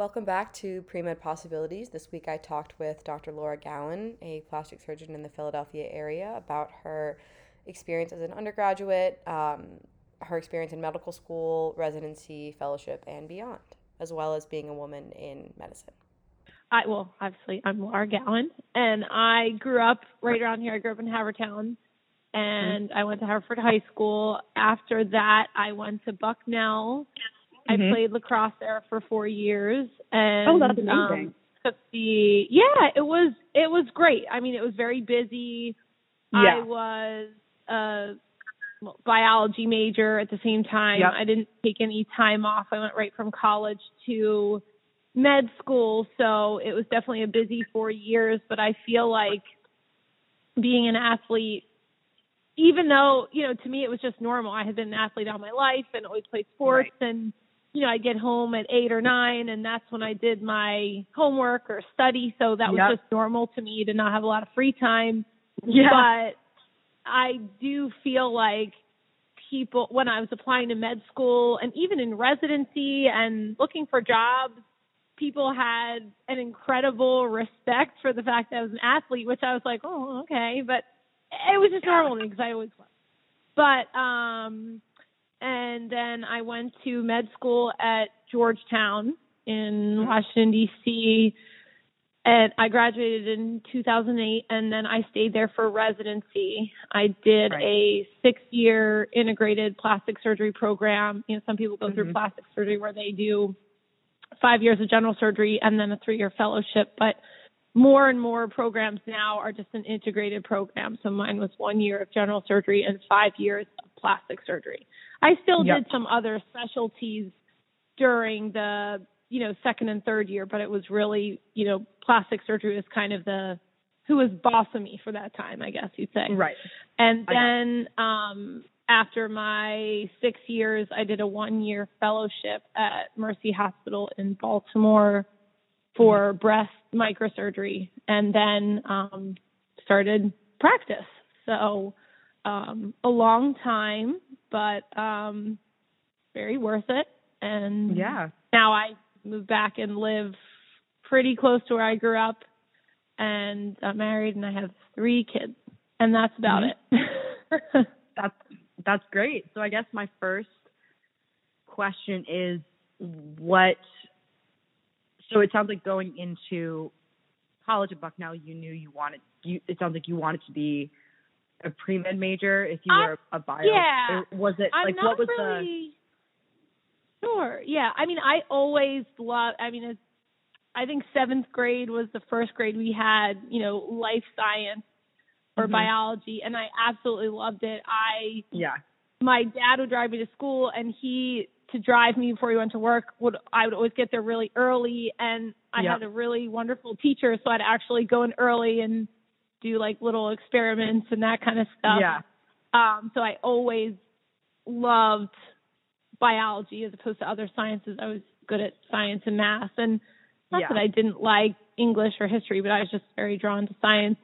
Welcome back to Pre-Med Possibilities. This week I talked with Dr. Laura Gowen, a plastic surgeon in the Philadelphia area, about her experience as an undergraduate, um, her experience in medical school, residency, fellowship, and beyond, as well as being a woman in medicine. I well, obviously I'm Laura Gowen, and I grew up right around here. I grew up in Havertown, and mm-hmm. I went to Haverford High School. After that, I went to Bucknell Mm-hmm. I played lacrosse there for four years, and oh, that's amazing. Um, took the yeah, it was it was great. I mean, it was very busy. Yeah. I was a biology major at the same time. Yep. I didn't take any time off. I went right from college to med school, so it was definitely a busy four years. But I feel like being an athlete even though you know to me it was just normal i had been an athlete all my life and always played sports right. and you know, I get home at eight or nine, and that's when I did my homework or study. So that yep. was just normal to me to not have a lot of free time. Yeah. But I do feel like people, when I was applying to med school and even in residency and looking for jobs, people had an incredible respect for the fact that I was an athlete, which I was like, oh, okay. But it was just normal because I always was. But, um, and then I went to med school at Georgetown in. Washington D.C. And I graduated in 2008, and then I stayed there for residency. I did right. a six-year integrated plastic surgery program. You know, some people go mm-hmm. through plastic surgery where they do five years of general surgery and then a three-year fellowship, but more and more programs now are just an integrated program. So mine was one year of general surgery and five years plastic surgery. I still yep. did some other specialties during the, you know, second and third year, but it was really, you know, plastic surgery was kind of the who was boss of me for that time, I guess you'd say. Right. And then um after my six years, I did a one year fellowship at Mercy Hospital in Baltimore for mm-hmm. breast microsurgery and then um started practice. So um a long time but um very worth it. And yeah, now I moved back and live pretty close to where I grew up, and I'm married and I have three kids, and that's about mm-hmm. it. that's that's great. So I guess my first question is what so it sounds like going into college at Bucknell you knew you wanted you it sounds like you wanted to be a pre med major if you were a bio? Yeah. Or was it I'm like what was really the? Sure. Yeah. I mean, I always love. I mean, it's, I think seventh grade was the first grade we had, you know, life science or mm-hmm. biology, and I absolutely loved it. I yeah. My dad would drive me to school, and he to drive me before he went to work would I would always get there really early, and I yep. had a really wonderful teacher, so I'd actually go in early and do like little experiments and that kind of stuff. Yeah. Um, so I always loved biology as opposed to other sciences. I was good at science and math and not yeah. that I didn't like English or history, but I was just very drawn to science.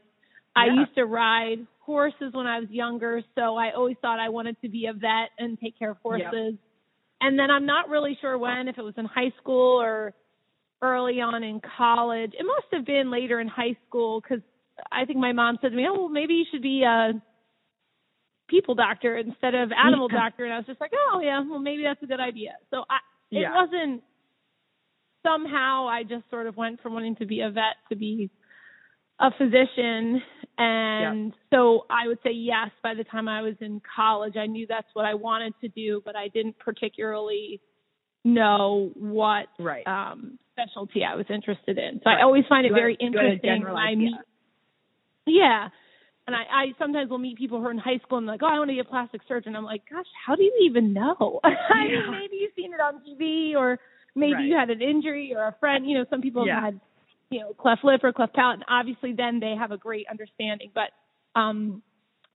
Yeah. I used to ride horses when I was younger, so I always thought I wanted to be a vet and take care of horses. Yep. And then I'm not really sure when, if it was in high school or early on in college. It must have been later in high school because I think my mom said to me, "Oh, well, maybe you should be a people doctor instead of animal yeah. doctor." And I was just like, "Oh, yeah, well, maybe that's a good idea." So I, it yeah. wasn't somehow I just sort of went from wanting to be a vet to be a physician and so I would say yes by the time I was in college I knew that's what I wanted to do but I didn't particularly know what right. um specialty I was interested in. So right. I always find it you very interesting when I meet yeah. And I, I sometimes will meet people who are in high school and like, oh, I want to be a plastic surgeon. I'm like, gosh, how do you even know? I mean, maybe you've seen it on TV, or maybe right. you had an injury, or a friend. You know, some people yeah. have had, you know, cleft lip or cleft palate, and obviously then they have a great understanding. But um,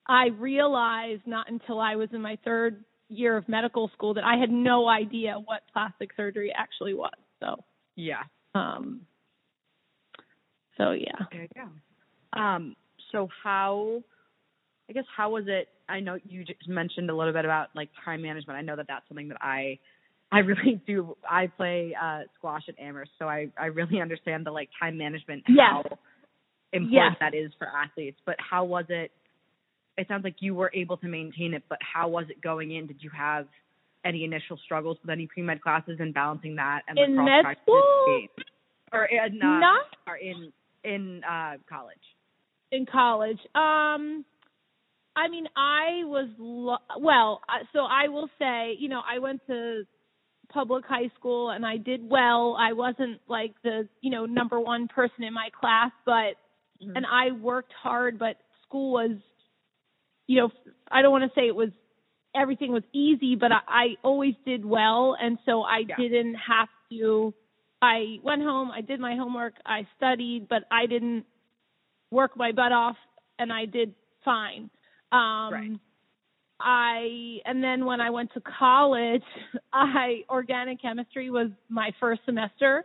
I realized not until I was in my third year of medical school that I had no idea what plastic surgery actually was. So yeah. Um. So yeah. There you go. Um so how I guess how was it I know you just mentioned a little bit about like time management. I know that that's something that I I really do. I play uh squash at Amherst, so I I really understand the like time management Yes. how important Yes. that is for athletes. But how was it? It sounds like you were able to maintain it, but how was it going in? Did you have any initial struggles with any pre med classes and balancing that and In med school? or in uh, Not or in in uh college? In college. Um, I mean, I was lo- well. So I will say, you know, I went to public high school and I did well. I wasn't like the you know number one person in my class, but Mm-hmm. and I worked hard. But school was, you know, I don't want to say it was everything was easy, but I, I always did well, and so I Yeah. didn't have to. I went home, I did my homework, I studied, but I didn't work my butt off, and I did fine. Um, Right. I and then when I went to college, I organic chemistry was my first semester,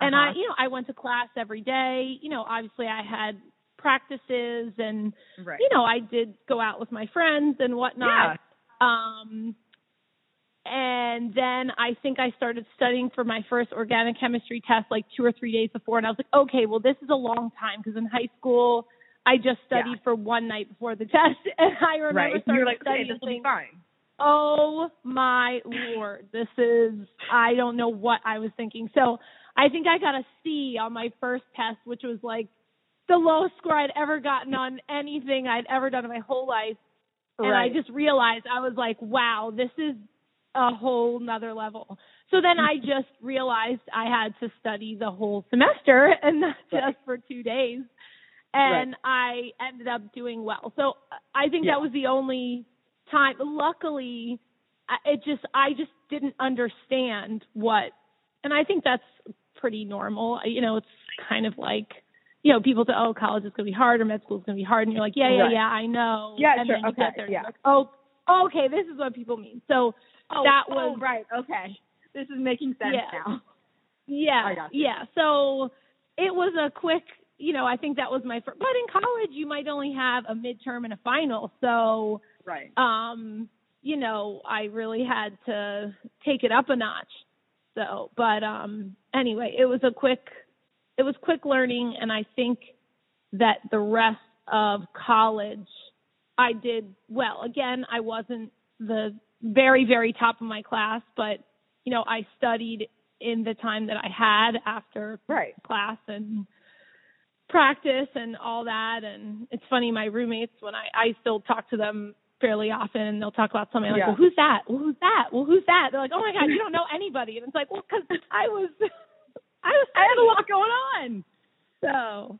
and I Uh-huh. you know I went to class every day. You know, obviously I had practices and right. you know I did go out with my friends and yeah. whatnot. Um, and then I think I started studying for my first organic chemistry test like two or three days before, and I was like, okay, well this is a long time because in high school I just studied for one night before the test, and I remember Right. starting You're like, okay, studying this will be things fine. oh my lord this is i don't know what i was thinking so i think i got a c on my first test which was like the lowest score i'd ever gotten on anything i'd ever done in my whole life and right. i just realized i was like wow this is a whole nother level. So then i just realized i had to study the whole semester and not Right. just for two days. And i ended up doing well. So i think Yeah. that was the only time. Luckily I- it just i just didn't understand what and i think that's pretty normal. You know it's kind of like you know people say oh college is going to be hard or med school is going to be hard and you're like yeah yeah Right. yeah i know. Yeah, and sure, then you okay, get there and yeah. like oh okay this is what people mean so Oh, that oh, was right. Okay. This is making sense Yeah. now. yeah, yeah. So it was a quick, you know, I think that was my first. But in college, you might only have a midterm and a final, so Right. um, you know, I really had to take it up a notch. So, but um, anyway, it was a quick, it was quick learning, and I think that the rest of college, I did well. Again, I wasn't the very, very top of my class, but you know, I studied in the time that I had after Right. class and practice and all that and it's funny my roommates when I I still talk to them fairly often and they'll talk about something like Yeah. well who's that well who's that well who's that they're like oh my god you don't know anybody and it's like well cuz I was I was I had a lot going on. so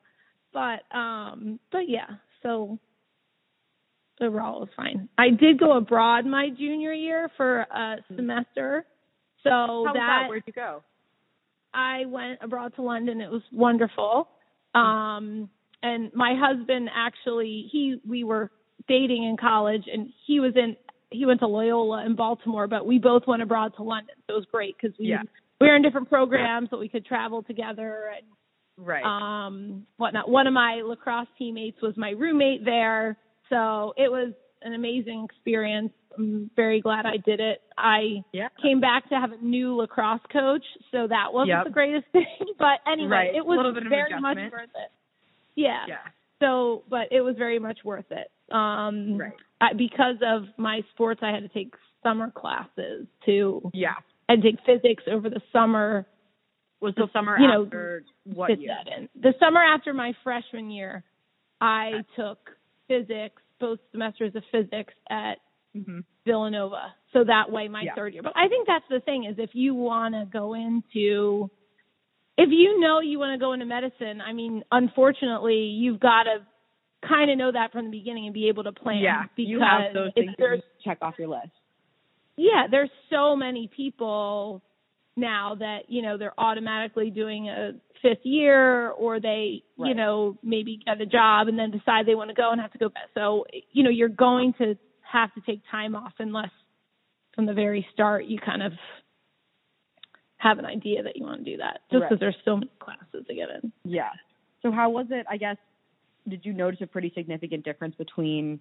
but um but yeah so overall it was fine I did go abroad my junior year for a semester so How was that that? Where'd you go? I went abroad to London. It was wonderful. Um and my husband actually he we were dating in college and he was in he went to Loyola in Baltimore, but we both went abroad to London. So it was great cuz we Yeah. we were in different programs but we could travel together and Right. um whatnot. One of my lacrosse teammates was my roommate there. So it was an amazing experience. I'm very glad I did it. I yeah. came back to have a new lacrosse coach, so that wasn't Yep. the greatest thing. But anyway, Right. it was A little bit of very much worth it. Yeah. Yeah. So, but it was very much worth it. Um Right. I, because of my sports, I had to take summer classes too. Yeah. I take physics over the summer. Was the summer You know, after what year? that in. The summer after my freshman year, I took physics, both semesters of physics at Mm-hmm. Villanova. So that way my Yeah. third year. But I think that's the thing is if you want to go into if you know you want to go into medicine, I mean, unfortunately, you've got to kind of know that from the beginning and be able to plan Yeah. because You have those things there's check off your list. yeah, there's so many people now that, you know, they're automatically doing a fifth year or they, you know, maybe get a job and then decide they want to go and have to go back. So, you know, you're going to have to take time off unless from the very start you kind of have an idea that you want to do that just because Right. there's so many classes to get in. Yeah. So how was it? I guess did you notice a pretty significant difference between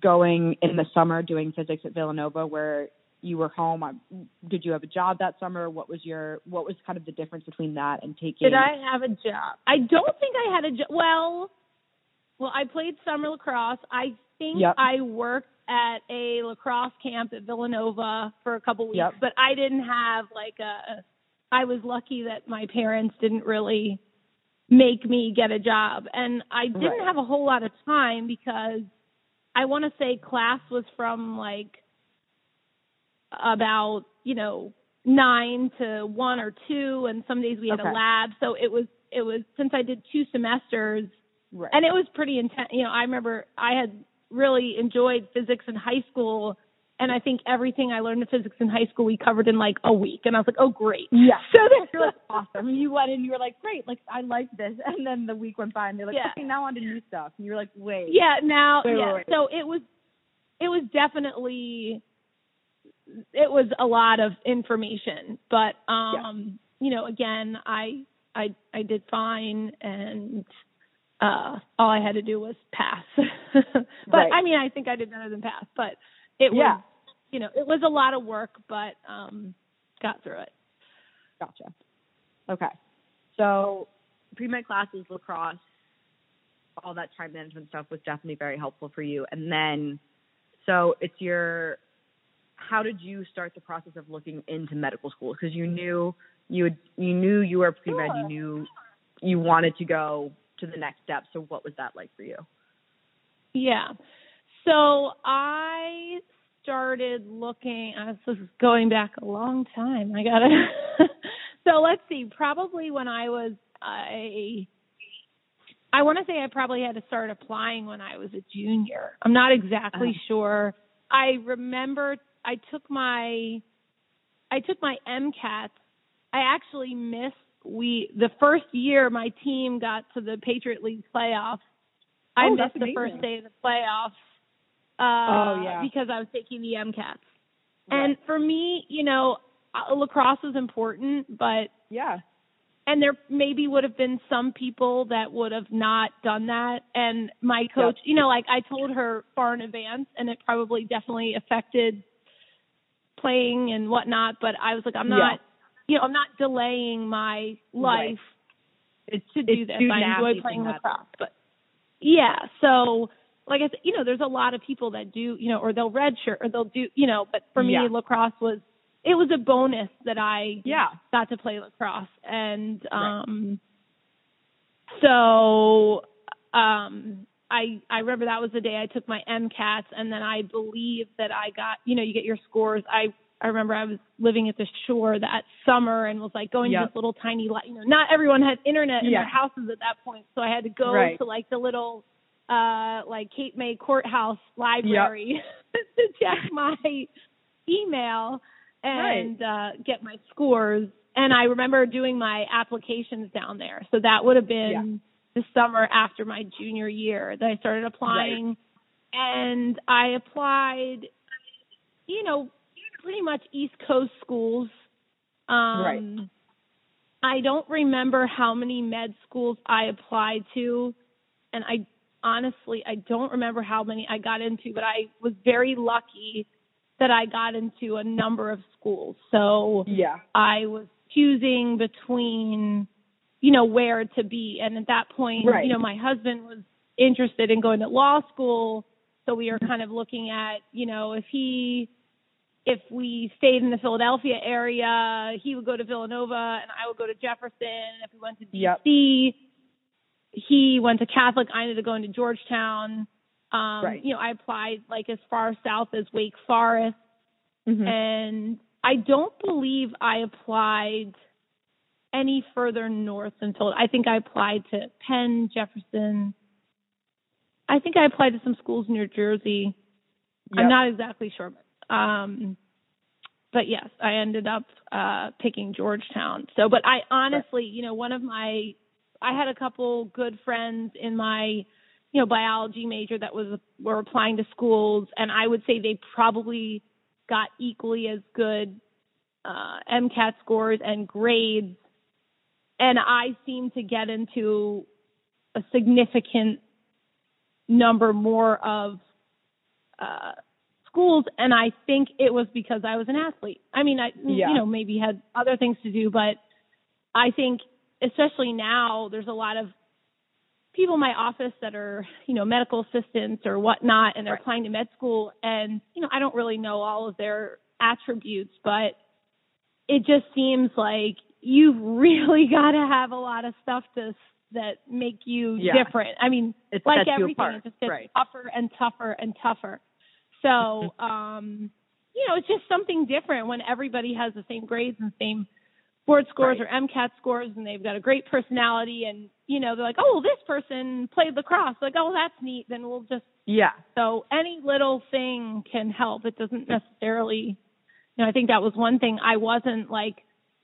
going in the summer doing physics at Villanova, where you were home? Um, Did you have a job that summer? What was your what was kind of the difference between that and taking? Did I have a job? I don't think I had a job. Well, well, I played summer lacrosse. I think Yep. I worked at a lacrosse camp at Villanova for a couple weeks, Yep. but I didn't have like a. I was lucky that my parents didn't really make me get a job, and I didn't Right. have a whole lot of time because I want to say class was from like about you know nine to one or two, and some days we had Okay. a lab. So it was it was since I did two semesters, Right. and it was pretty intense. You know, I remember I had really enjoyed physics in high school, and I think everything I learned in physics in high school we covered in like a week, and I was like, oh great. yeah. So You're like awesome. You went and you were like, great, like I like this, and then the week went by, and they're like, Yeah. okay, now on to new stuff. And you're like, wait, yeah now Wait, wait, yeah wait. so it was it was definitely it was a lot of information but um you know again i i i did fine and uh all i had to do was pass but Right. i mean i think i did better than pass but it Yeah. was you know it was a lot of work but um got through it Gotcha. Okay. So pre med classes, lacrosse, all that time management stuff was definitely very helpful for you. And then so it's your how did you start the process of looking into medical school? Because you knew you had, you knew you were pre med, you knew you wanted to go to the next step. So what was that like for you? Yeah. So I started looking. This is going back a long time. I gotta. so let's see. Probably when I was I. I want to say I probably had to start applying when I was a junior. I'm not exactly Uh-huh. sure. I remember I took my I took my MCAT. I actually missed we the first year my team got to the Patriot League playoffs. I Oh, missed the first day of the playoffs uh, Oh, yeah. because I was taking the MCATs. Right. And for me, you know, uh, lacrosse is important, but Yeah. and there maybe would have been some people that would have not done that and my coach you know like i told her far in advance and it probably definitely affected playing and whatnot but i was like i'm Yeah. not you know i'm not delaying my life It's to do it's this i enjoy playing lacrosse but yeah so like i said you know there's a lot of people that do you know or they'll redshirt or they'll do you know but for me Yeah. lacrosse was it was a bonus that i Yeah. got to play lacrosse and Right. um so um I I remember that was the day I took my MCATs and then I believe that I got you know you get your scores. I I remember I was living at the shore that summer and was like going to this little tiny li- you know not everyone had internet in Yeah. their houses at that point so I had to go Right. to like the little uh like Cape May courthouse library to check my email and uh get my scores. And I remember doing my applications down there. So that would have been the summer after my junior year that I started applying. And I applied you know pretty much East Coast schools. Um Right. I don't remember how many med schools I applied to. And I honestly I don't remember how many I got into but I was very lucky that I got into a number of schools. So Yeah. I was choosing between, you know, where to be. And at that point, Right. you know, my husband was interested in going to law school. So we were kind of looking at, you know, if he, if we stayed in the Philadelphia area, he would go to Villanova and I would go to Jefferson. If we went to Yep. DC, he went to Catholic. I ended up going to Georgetown. Um, Right. You know, I applied like as far south as Wake Forest Mhm. and I don't believe I applied any further north until I think I applied to Penn, Jefferson. I think I applied to some schools in New Jersey. Yep. I'm not exactly sure, but um but yes, I ended up uh picking Georgetown. So but I honestly, you know, one of my I had a couple good friends in my you know biology major that was were applying to schools and I would say they probably got equally as good uh MCAT scores and grades and I seem to get into a significant number more of uh schools and I think it was because I was an athlete. I mean, I Yeah. you know, maybe had other things to do, but I think especially now there's a lot of people in my office that are, you know, medical assistants or whatnot and they're Right. applying to med school and, you know, I don't really know all of their attributes, but it just seems like you've really got to have a lot of stuff to that make you Yeah. different. I mean, It like everything, apart. it just gets Right. tougher and tougher and tougher. So, um, you know, it's just something different when everybody has the same grades and same board scores Right. or MCAT scores, and they've got a great personality, and you know, they're like, oh, well, this person played lacrosse. Like, oh, that's neat. Then we'll just Yeah. so any little thing can help. It doesn't necessarily, you know, I think that was one thing. I wasn't like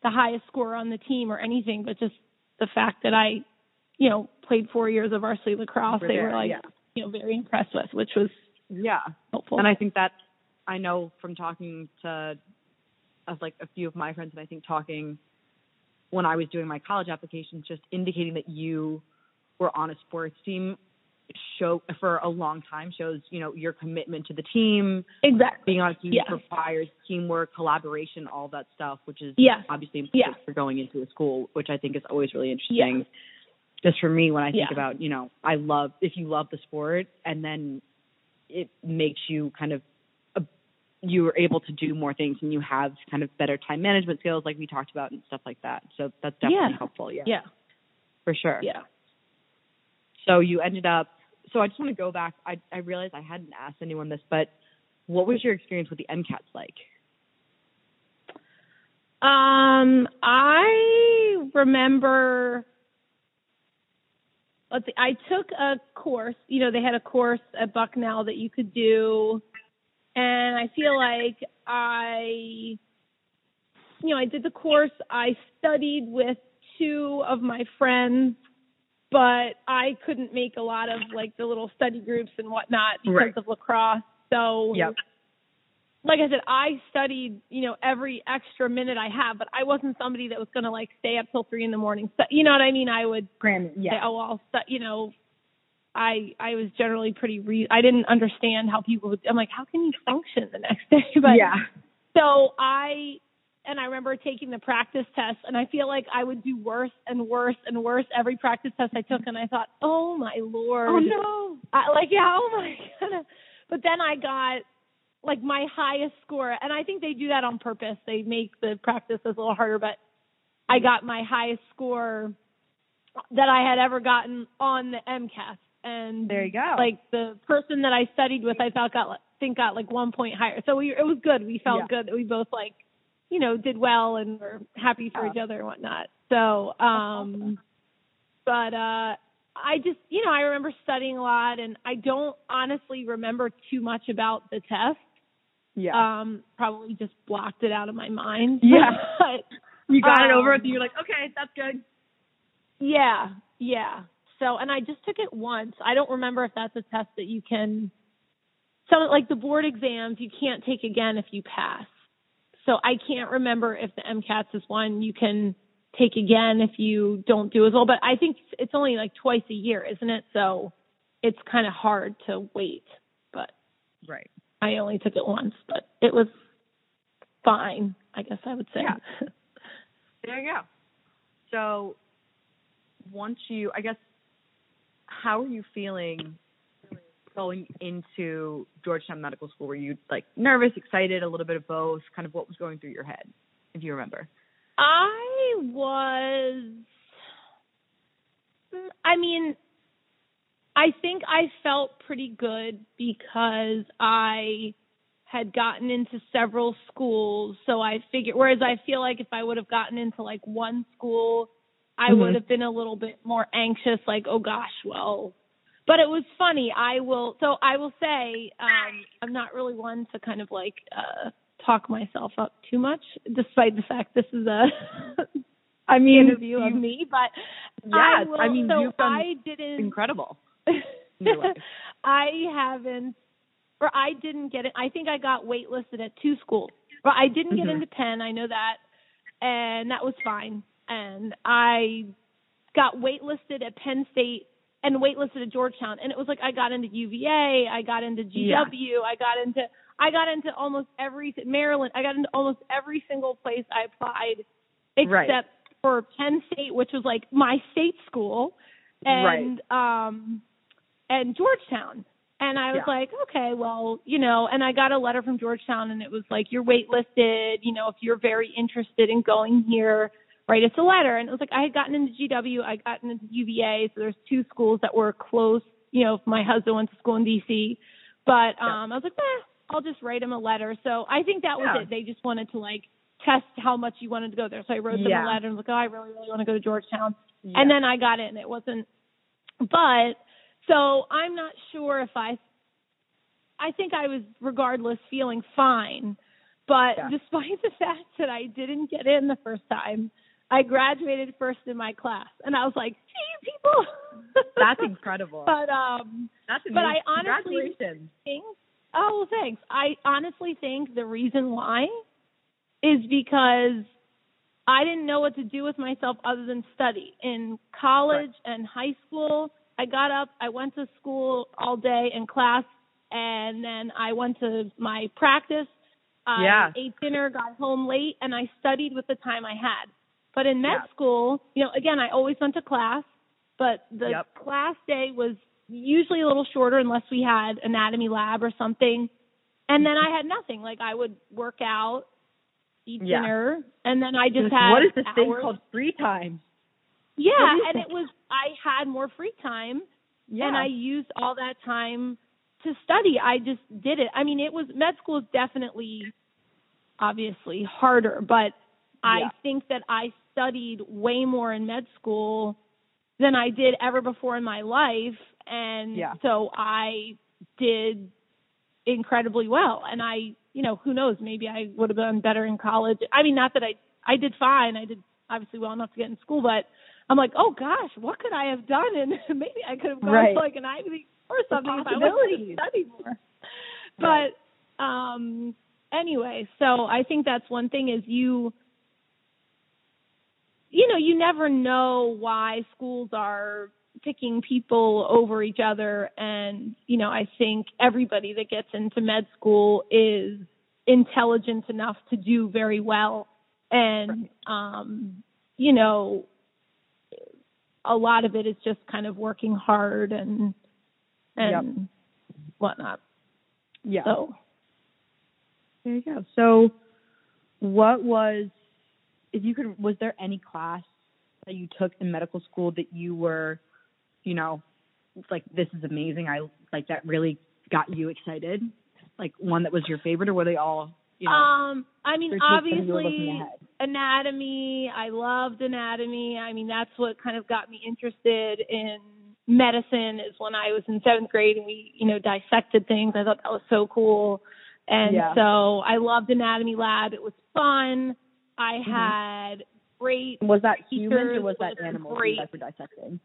the highest scorer on the team or anything, but just the fact that I, you know, played four years of varsity lacrosse, Over they there, were like, yeah. you know, very impressed with, which was Yeah. helpful. And I think that I know from talking to of like a few of my friends and I think talking when I was doing my college applications, just indicating that you were on a sports team show for a long time shows, you know, your commitment to the team, exactly. being on a team Yeah. requires teamwork, collaboration, all that stuff, which is Yeah. obviously important Yeah. for going into a school, which I think is always really interesting. Just for me, when I think Yeah. about, you know, I love if you love the sport, and then it makes you kind of you are able to do more things, and you have kind of better time management skills, like we talked about, and stuff like that. So that's definitely Yeah. helpful. Yeah, Yeah. for sure. Yeah. So you ended up. So I just want to go back. I I realized I hadn't asked anyone this, but what was your experience with the MCATs like? Um, I remember. Let's see. I took a course. You know, they had a course at Bucknell that you could do, and I feel like I, you know, I did the course. I studied with two of my friends, but I couldn't make a lot of like the little study groups and whatnot because Right. of lacrosse. So Yep. like I said, I studied, you know, every extra minute I have, but I wasn't somebody that was going to like stay up till three in the morning. So, you know what I mean? I would Granted, say, oh, I'll, stu-, you know, I I was generally pretty. Re- I didn't understand how people would. I'm like, how can you function the next day? But yeah. so I and I remember taking the practice test, and I feel like I would do worse and worse and worse every practice test I took, and I thought, oh my oh, lord, Oh no. I, like yeah, oh my god. But then I got like my highest score, and I think they do that on purpose. They make the practice a little harder, but I got my highest score that I had ever gotten on the MCATs, and There you go. like the person that I studied with, I thought got think got like one point higher. So we it was good. We felt Yeah. good that we both like you know did well and were happy for each other and whatnot. So um, but uh. I just, you know, I remember studying a lot and I don't honestly remember too much about the test. yeah. Um, probably just blocked it out of my mind. Yeah. but you got it over um, with, and you're like, okay, that's good. yeah, yeah. So, and I just took it once. I don't remember if that's a test that you can, some like the board exams, you can't take again if you pass. So I can't remember if the MCATs is one you can take again if you don't do as well. But I think it's only like twice a year, isn't it? So it's kind of hard to wait. But Right. I only took it once, but it was fine, I guess I would say. Yeah. There you go. So once you, I guess, how are you feeling going into Georgetown Medical School? Were you like nervous, excited, a little bit of both? Kind of what was going through your head, if you remember? I was I mean I think I felt pretty good because I had gotten into several schools so I figured whereas I feel like if I would have gotten into like one school I Mhm. would have been a little bit more anxious like oh gosh well but it was funny I will so I will say um I'm not really one to kind of like uh talk myself up too much despite the fact this is a I mean, interview of me but Yeah, I, will, I mean, so you've done I didn't incredible. in. I haven't, or I didn't get it. I think I got waitlisted at two schools. But I didn't get Mhm. into Penn. I know that, and that was fine. And I got waitlisted at Penn State and waitlisted at Georgetown. And it was like I got into UVA, I got into GW, Yeah. I got into. I got into almost every Maryland. I got into almost every single place I applied, except Right. for Penn State, which was like my state school, and um, and Georgetown. And I was Yeah. like, okay, well, you know, and I got a letter from Georgetown, and it was like, you're waitlisted. You know, if you're very interested in going here, write us a letter. And it was like I had gotten into GW, I gotten into UVA, so there's two schools that were close. You know, my husband went to school in DC, but um, I was like, eh, I'll just write him a letter. So I think that was Yeah. it. They just wanted to like test how much you wanted to go there. So I wrote them Yeah. a letter and was like, oh, I really, really want to go to Georgetown. Yeah. And then I got in. It wasn't, but so I'm not sure if I, I think I was regardless feeling fine. But Yeah. despite the fact that I didn't get in the first time, I graduated first in my class, and I was like, "See, people." That's incredible. but um, That's but I honestly- think. Oh, well, thanks. I honestly think the reason why is because I didn't know what to do with myself other than study. In college and high school, I got up, I went to school all day in class, and then I went to my practice. I Yeah. ate dinner, got home late, and I studied with the time I had. But in med Yeah. school, you know, again, I always went to class, but the Yep. class day was usually a little shorter unless we had anatomy lab or something. And then I had nothing. Like I would work out, eat Yeah. dinner, and then I just had what is this thing called free time? Yeah, and it? was I had more free time Yeah. and I used all that time to study. I just did it. I mean, it was med school is definitely obviously harder, but I think that I studied way more in med school than I did ever before in my life and Yeah. so I did incredibly well and I, you know, who knows, maybe I would have done better in college. I mean, not that I I did fine. I did obviously well enough to get in school, but I'm like, oh gosh, what could I have done? And maybe I could have gone Right. to like an Ivy or something if I would have studied more. Right. But um, anyway, so I think that's one thing is you, you know, you never know why schools are picking people over each other, and you know, I think everybody that gets into med school is intelligent enough to do very well, and um, you know, a lot of it is just kind of working hard and and whatnot. yeah. So There you go. So, what was, if you could, was there any class that you took in medical school that you were, you know, like this is amazing. I like that really got you excited. Like one that was your favorite, or were they all, you know, um I mean there's just something you were looking obviously anatomy, I loved anatomy. I mean that's what kind of got me interested in medicine is when I was in 7th grade and we, you know, dissected things. I thought that was so cool. And Yeah. so I loved anatomy lab. It was fun. I Mhm. had great Was that human or was that animal great- you guys dissecting?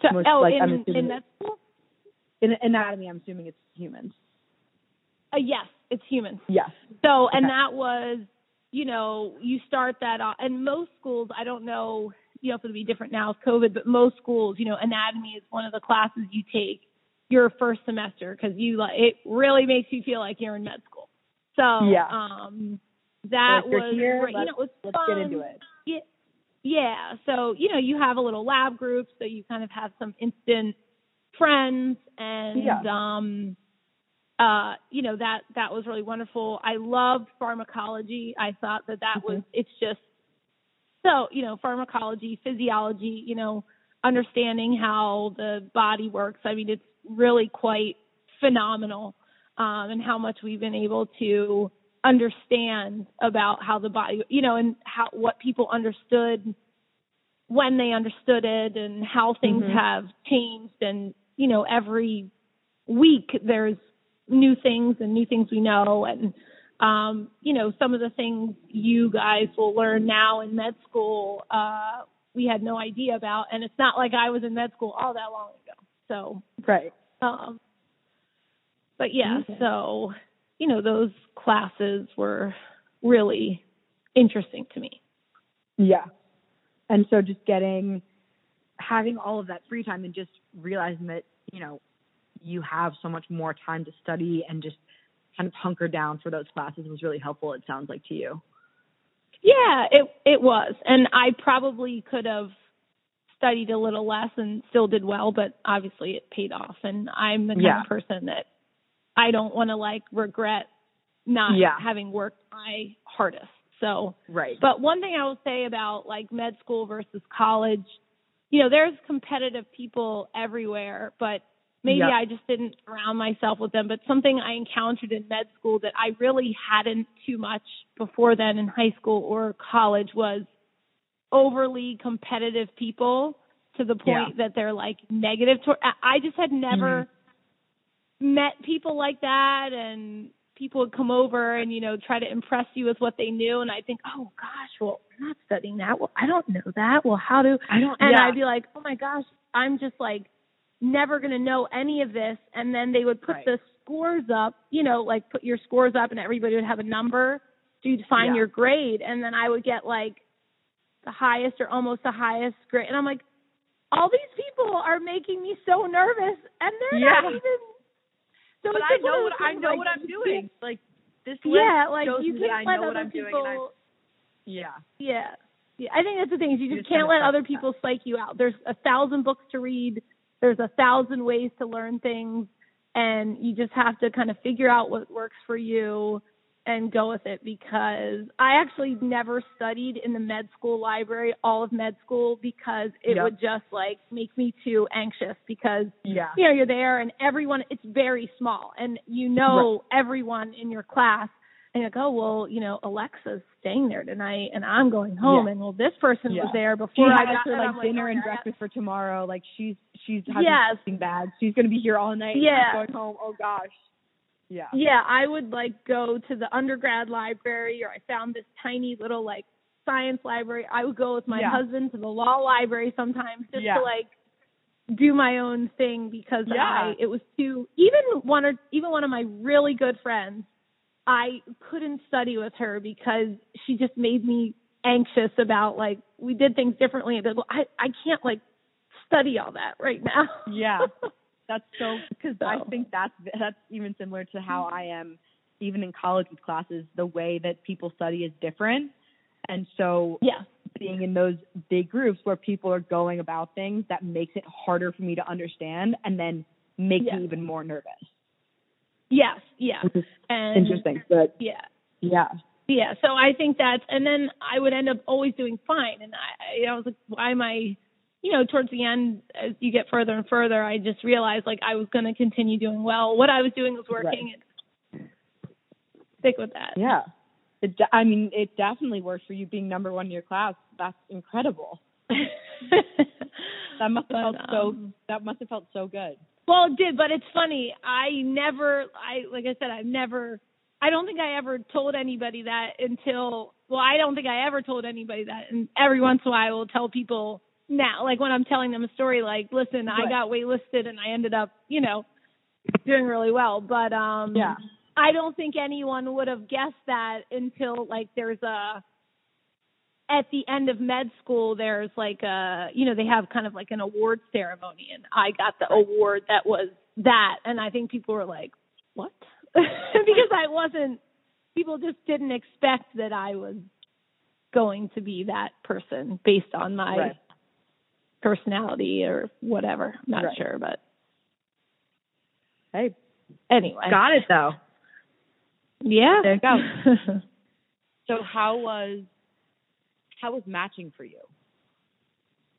so, Was, oh like, I'm in assuming in med school? In anatomy, I'm assuming it's humans. Uh, yes, it's humans. Yes. So, and Okay. that was, you know, you start that off, and most schools, I don't know, you know, if it'll be different now with COVID, but most schools, you know, anatomy is one of the classes you take your first semester because you like it really makes you feel like you're in med school. So, Yeah. um, that Like, was here, great. You know, it was Let's fun. get into it. Yeah, yeah. So you know, you have a little lab group, so you kind of have some instant friends, and Yeah. um, uh, you know that that was really wonderful. I loved pharmacology. I thought that that was it's just so you know pharmacology, physiology. You know, understanding how the body works. I mean, it's really quite phenomenal, um, and how much we've been able to understand about how the body, you know, and how what people understood when they understood it and how things Mhm. have changed and you know every week there's new things and new things we know and um you know some of the things you guys will learn now in med school uh we had no idea about and it's not like I was in med school all that long ago so Right. um, but yeah, Okay. so you know those classes were really interesting to me. Yeah. And so just getting having all of that free time and just realizing that, you know, you have so much more time to study and just kind of hunker down for those classes was really helpful. It sounds like to you. Yeah, it it was, and I probably could have studied a little less and still did well, but obviously it paid off. And I'm the kind Yeah. of person that I don't want to like regret not Yeah. having worked my hardest. So, Right. but one thing I will say about like med school versus college, you know, there's competitive people everywhere, but maybe Yep. I just didn't surround myself with them. But something I encountered in med school that I really hadn't too much before then in high school or college was overly competitive people to the point that they're like negative toward I I just had never mm-hmm. Met people like that and people would come over and you know try to impress you with what they knew and I think oh gosh well I'm not studying that well I don't know that well how do I don't. and yeah. I'd be like oh my gosh I'm just like never going to know any of this and then they would put Right. the scores up you know like put your scores up and everybody would have a number so you'd find Yeah. your grade and then I would get like the highest or almost the highest grade and I'm like all these people are making me so nervous and they're not even so but I know what I know like, what I'm doing. Like this list Yeah, like shows you me can't I let know what other I'm people And I, yeah. yeah. Yeah, I think that's the thing. Is you You just just can't let other that. people psych you out. There's a thousand books to read. There's a thousand ways to learn things, and you just have to kind of figure out what works for you and go with it. Because I actually never studied in the med school library, all of med school, because it Yep. would just like make me too anxious. Because Yeah. you know you're there and everyone it's very small and you know everyone in your class and you're like oh well you know alexa's staying there tonight and i'm going home Yeah. and well this person Yeah. was there She before i has got her like dinner oh, and breakfast for tomorrow. Like she's she's having Yes. sleeping bags. She's gonna be here all night. and Yeah. going home. Oh gosh. Yeah. yeah i would like go to the undergrad library or i found this tiny little like science library i would go with my Yeah. husband to the law library sometimes just Yeah. to like do my own thing because Yeah. I it was too even one or even one of my really good friends I couldn't study with her because she just made me anxious about like we did things differently and I I can't like study all that right now. Yeah. That's so because I think that's that's even similar to how I am even in college with classes. The way that people study is different, and so yeah. being in those big groups where people are going about things that makes it harder for me to understand, and then makes Yeah. me even more nervous. Yes, yeah. And interesting, but Yeah. yeah, Yeah, so I think that's, and then I would end up always doing fine. And I, I was like, why am I, you know, towards the end, as you get further and further, I just realized like I was going to continue doing well. What I was doing was working. And stick with that. yeah. It, de- I mean, it definitely worked for you being number one in your class. That's incredible. That must have But, felt so. um, That must have felt so good. Well, it did, but it's funny. I never, I like I said, I've never. I don't think I ever told anybody that until. Well, I don't think I ever told anybody that, and every once in a while I will tell people now, like when I'm telling them a story, like, listen, I Right. got waitlisted and I ended up, you know, doing really well. But um Yeah. I don't think anyone would have guessed that until like there's a at the end of med school there's like a you know they have kind of like an award ceremony and I got the award that was that and I think people were like what because I wasn't people just didn't expect that I was going to be that person based on my Right. Personality or whatever I'm not Right. sure but Hey, anyway got it though. yeah There you go. So how was how was matching for you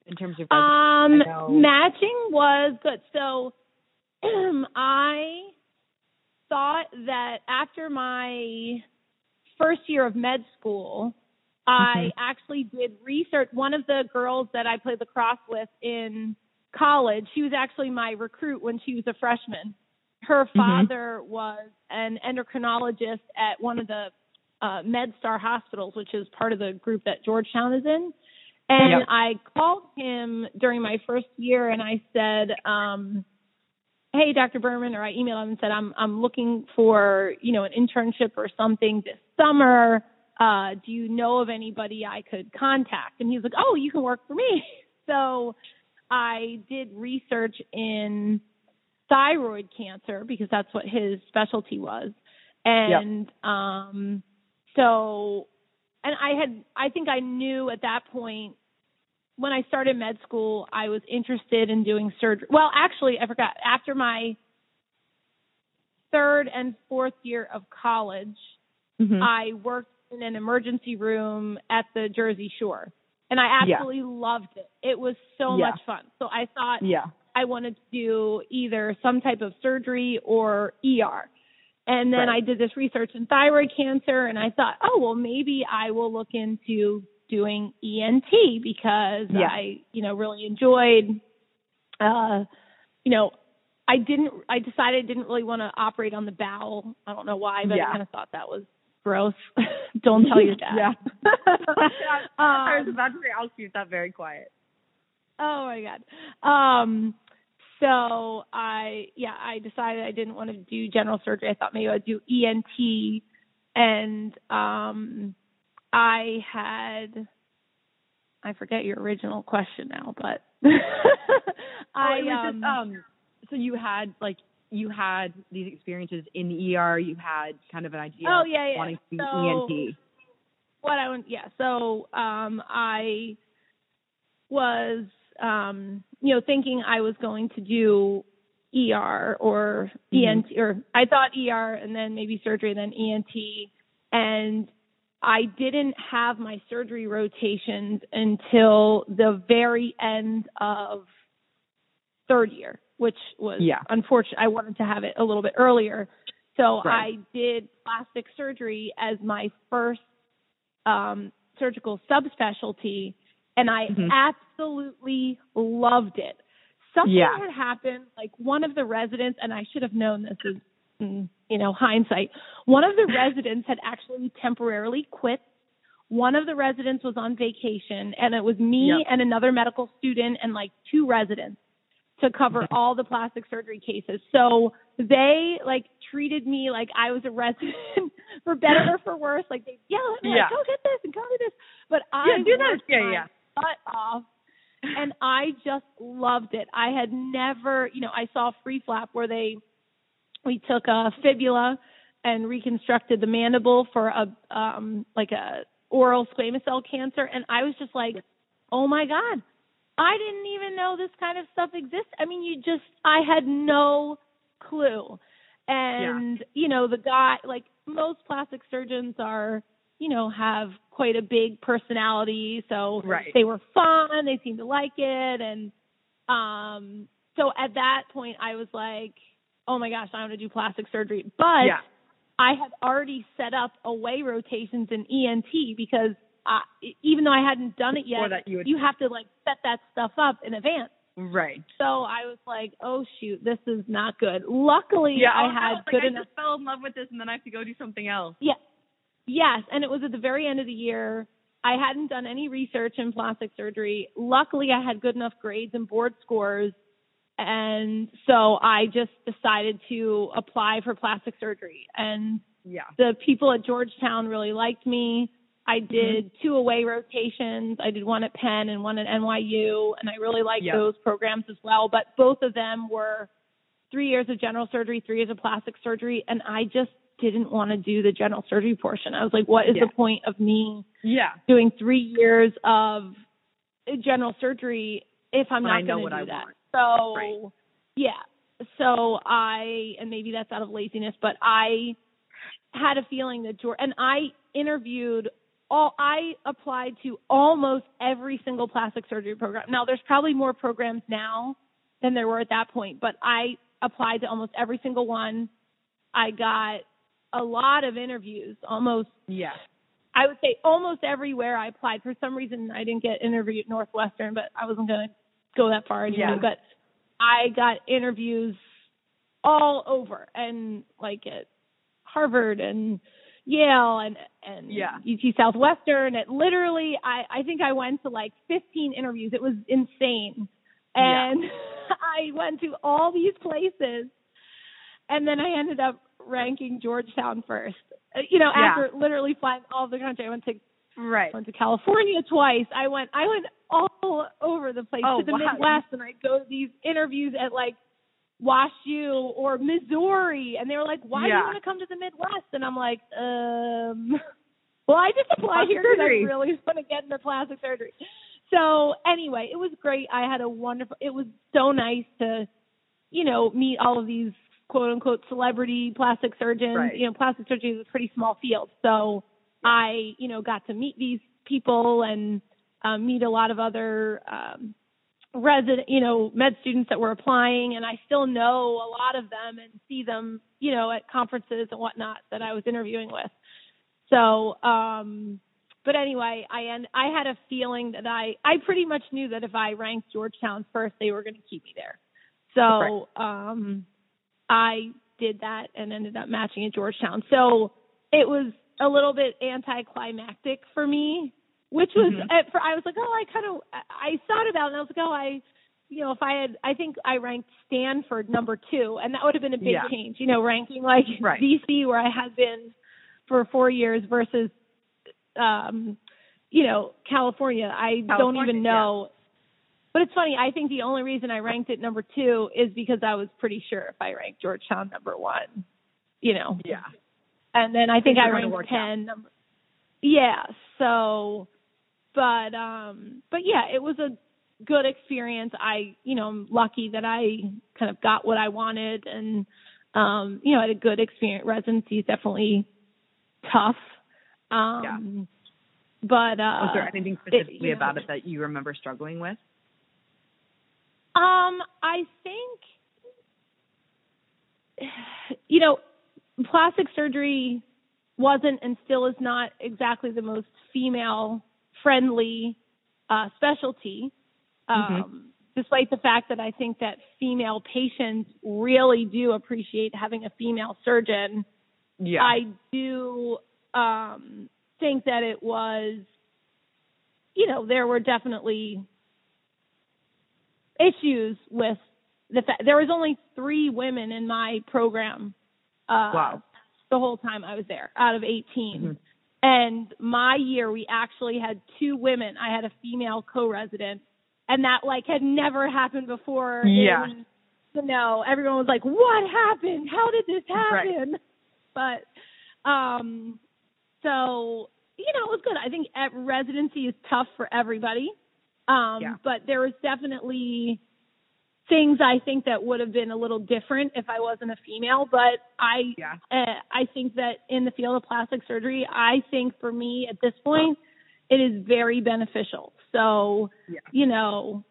in terms of Um, matching was good. So I thought that after my first year of med school, I actually did research. One of the girls that I played lacrosse with in college, she was actually my recruit when she was a freshman. Her father was an endocrinologist at one of the uh, MedStar hospitals, which is part of the group that Georgetown is in. And Yep. I called him during my first year and I said, um, Hey, Dr. Berman, or I emailed him and said, I'm, I'm looking for, you know, an internship or something this summer. Uh, do you know of anybody I could contact? And he's like, Oh, you can work for me. So I did research in thyroid cancer because that's what his specialty was. And um so and I had I think I knew at that point when I started med school I was interested in doing surgery. Well, actually I forgot. After my third and fourth year of college, Mhm. I worked in an emergency room at the Jersey Shore. And I Yeah. absolutely loved it. It was so Yeah. much fun. So I thought yeah. I wanted to do either some type of surgery or ER. And then Right. I did this research in thyroid cancer and I thought, oh, well, maybe I will look into doing ENT because Yeah. I, you know, really enjoyed, uh, you know, I didn't, I decided I didn't really want to operate on the bowel. I don't know why, but Yeah. I kind of thought that was gross. don't tell your dad. Yeah. I was Um, about to say I'll keep that very quiet. Oh my god. Um so I yeah, I decided I didn't want to do general surgery. I thought maybe I'd do ENT and um I had I forget your original question now, but I oh, um, just, um so you had like you had these experiences in the ER, you had kind of an idea Oh, yeah, yeah. wanting to be So- ENT. what I want yeah, so um I was um you know thinking I was going to do ER or. ENT or I thought ER and then maybe surgery then ENT and I didn't have my surgery rotations until the very end of third year, which was Yeah. unfortunate. I wanted to have it a little bit earlier. So Right. I did plastic surgery as my first um, surgical subspecialty, and I Mhm. absolutely loved it. Something Yeah. had happened, like one of the residents, and I should have known this is, mm, you know, hindsight. One of the residents had actually temporarily quit. One of the residents was on vacation, and it was me Yep. and another medical student and like two residents to cover all the plastic surgery cases. So they like treated me like I was a resident for better or for worse. Like they yell at me, Yeah. like, go get this and go get this. But I Yeah, do that. Yeah, yeah. butt off and I just loved it. I had never, you know, I saw Free Flap where they we took a fibula and reconstructed the mandible for a um like a oral squamous cell cancer and I was just like, "Oh my god. I didn't even know this kind of stuff exists." I mean, you just I had no clue. And, you know, the guy like most plastic surgeons are, you know, have quite a big personality, so Right. they were fun, they seemed to like it and um so at that point I was like, "Oh my gosh, I want to do plastic surgery." But yeah. I had already set up away rotations in ENT because I, even though I hadn't done it yet, you would- you have to like set that stuff up in advance. Right. So I was like, "Oh shoot, this is not good." Luckily, Yeah, I had like, good I enough. just fell in love with this and then I have to go do something else. Yeah. Yes, and it was at the very end of the year. I hadn't done any research in plastic surgery. Luckily, I had good enough grades and board scores, and so I just decided to apply for plastic surgery. And Yeah. the people at Georgetown really liked me. I Mm-hmm. did two away rotations. I did one at Penn and one at NYU, and I really liked Yeah. those programs as well. But both of them were three years of general surgery, three years of plastic surgery, and I just didn't want to do the general surgery portion. I was like, what is Yeah. the point of me Yeah. doing three years of general surgery if I'm When not going to do I that? want. So, Right. yeah. So I, and maybe that's out of laziness, but I had a feeling that George, and I interviewed all, I applied to almost every single plastic surgery program. Now there's probably more programs now than there were at that point, but I applied to almost every single one. I got a lot of interviews, almost Yeah. I would say almost everywhere I applied. For some reason, I didn't get interviewed at Northwestern, but I wasn't going to go that far anyway. Yeah. But I got interviews all over, and like at Harvard and Yale and and Yeah. UT Southwestern. It literally, I I think I went to like 15 interviews. It was insane, Yeah. and I went to all these places, and then I ended up ranking Georgetown first. Uh, You know, Yeah. after literally flying all over the country, I went to Right. I went to California twice. I went I went all over the place Oh, to the wow. Midwest, and I'd go to these interviews at like WashU or Missouri, and they were like, "Why do you want to come to the Midwest?" And I'm like, um, well, I just applied here because I really want to get into plastic surgery. So anyway, it was great. I had a wonderful. It was so nice to, you know, meet all of these quote unquote celebrity plastic surgeons. Right. You know, plastic surgery is a pretty small field, so I, you know, got to meet these people and um, meet a lot of other um, resident, you know, med students that were applying, and I still know a lot of them and see them, you know, at conferences and whatnot that I was interviewing with. So, um, but anyway, I and I had a feeling that I I pretty much knew that if I ranked Georgetown first, they were going to keep me there. So, um, I did that and ended up matching at Georgetown. So it was a little bit anticlimactic for me, which was Mhm. at, for I was like, oh, I kind of I thought about it and I was like, oh, I you know, if I had I think I ranked Stanford number 2 and that would have been a big Yeah. change, you know, ranking like Right. DC where I had been for 4 years versus um you know, California. I don't even know but it's funny. I think the only reason I ranked it number two is because I was pretty sure if I ranked Georgetown number one, you know, Yeah. and then I think I are gonna ranked ten. Number, yeah. So, but um, but yeah, it was a good experience. I, you know, I'm lucky that I kind of got what I wanted, and um, you know, had a good experience. Residency is definitely tough. Um, But uh, Was there anything it- specifically know, about it that you remember struggling with? Um, I think you know, plastic surgery wasn't and still is not exactly the most female friendly uh specialty. Um despite the fact that I think that female patients really do appreciate having a female surgeon. Yeah. I do um think that it was you know, there were definitely issues with the fact there was only three women in my program uh Wow. the whole time I was there out of 18. Mhm. And my year we actually had two women. I had a female co-resident and that like had never happened before. Yeah. in- you know, everyone was like, "What happened? How did this Right. happen?" But um so, you know, it was good. I think at residency is tough for everybody. Um Yeah. but there was definitely things I think that would have been a little different if I wasn't a female, but I Yeah. uh, I think that in the field of plastic surgery, I think for me at this point, it is very beneficial. So, Yeah. you know,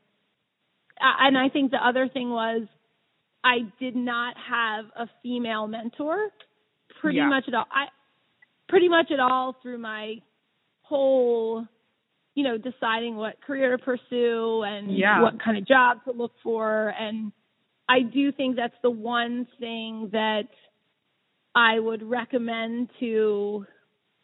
I- and I think the other thing was I did not have a female mentor pretty Yeah. much at all. I pretty much at all through my whole you know deciding what career to pursue and Yeah. what kind of job to look for and I do think that's the one thing that I would recommend to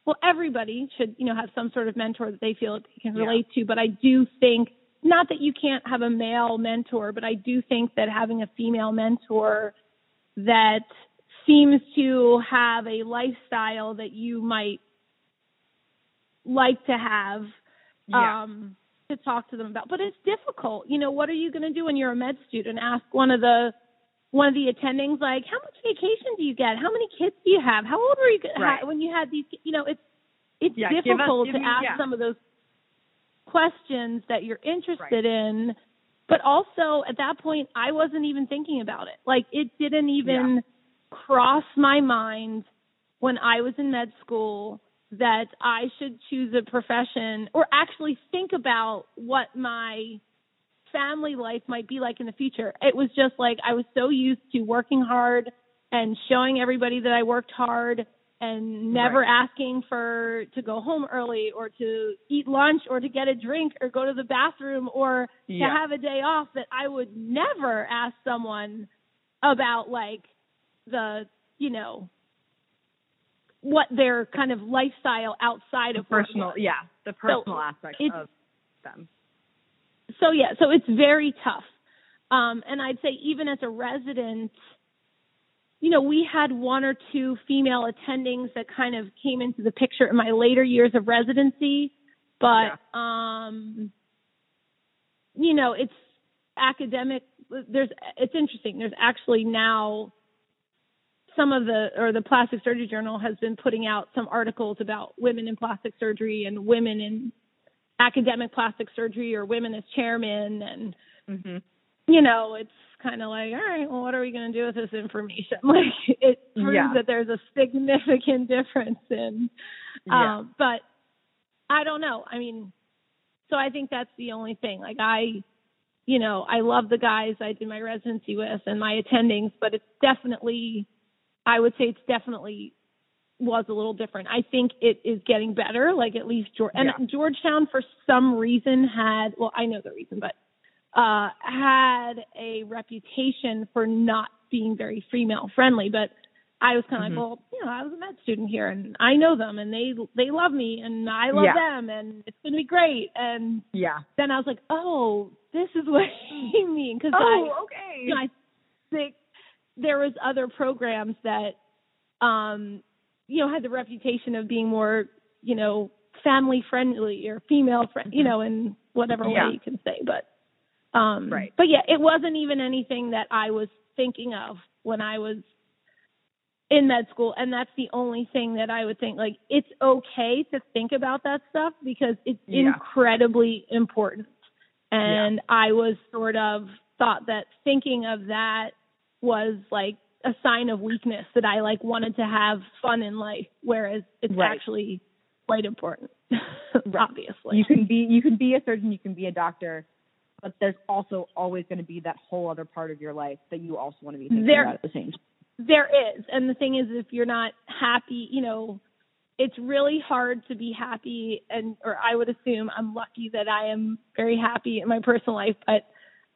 well everybody should you know have some sort of mentor that they feel they can Yeah. relate to but I do think not that you can't have a male mentor but I do think that having a female mentor that seems to have a lifestyle that you might like to have Yeah. um to talk to them about. But it's difficult. You know what are you going to do when you're a med student? Ask one of the one of the attendings like how much vacation do you get? How many kids do you have? How old were you Right. ha- when you had these you know it's it's Yeah, give us- difficult give to me- ask yeah. some of those questions that you're interested in. But also at that point I wasn't even thinking about it. Like it didn't even cross my mind when I was in med school that I should choose a profession or actually think about what my family life might be like in the future. It was just like I was so used to working hard and showing everybody that I worked hard and never Right. asking for to go home early or to eat lunch or to get a drink or go to the bathroom or Yeah. to have a day off that I would never ask someone about like the, you know, what their kind of lifestyle outside The of personal, yeah, the personal aspect of them. So yeah, so it's very tough. Um, and I'd say even as a resident, you know, we had one or two female attendings that kind of came into the picture in my later years of residency, but um, you know, it's academic there's it's interesting. There's actually now some of the or the plastic surgery journal has been putting out some articles about women in plastic surgery and women in academic plastic surgery or women as chairmen and mm-hmm. you know it's kind of like all right well what are we going to do with this information like it proves yeah. that there's a significant difference in yeah. um but i don't know i mean so i think that's the only thing like i you know i love the guys i did my residency with and my attendings but it's definitely i would say it's definitely was a little different. I think it is getting better. Like at least George and yeah. Georgetown for some reason had well, I know the reason, but uh had a reputation for not being very female friendly. But I was kind of mm-hmm. like, well, you know, I was a med student here and I know them and they they love me and I love yeah. them and it's gonna be great. And yeah, then I was like, oh, this is what you mean because oh, I, okay. You know, I think there was other programs that um you know, had the reputation of being more, you know, family friendly or female friend, you mm-hmm. know, in whatever yeah. way you can say. But, um, right. But yeah, it wasn't even anything that I was thinking of when I was in med school, and that's the only thing that I would think like it's okay to think about that stuff because it's yeah. incredibly important. And yeah. I was sort of thought that thinking of that was like a sign of weakness that I like wanted to have fun in life, whereas it's right. actually quite important. obviously, you can be you can be a surgeon, you can be a doctor, but there's also always going to be that whole other part of your life that you also want to be thinking there, about at the same time. There is, and the thing is, if you're not happy, you know, it's really hard to be happy, and or I would assume I'm lucky that I am very happy in my personal life, but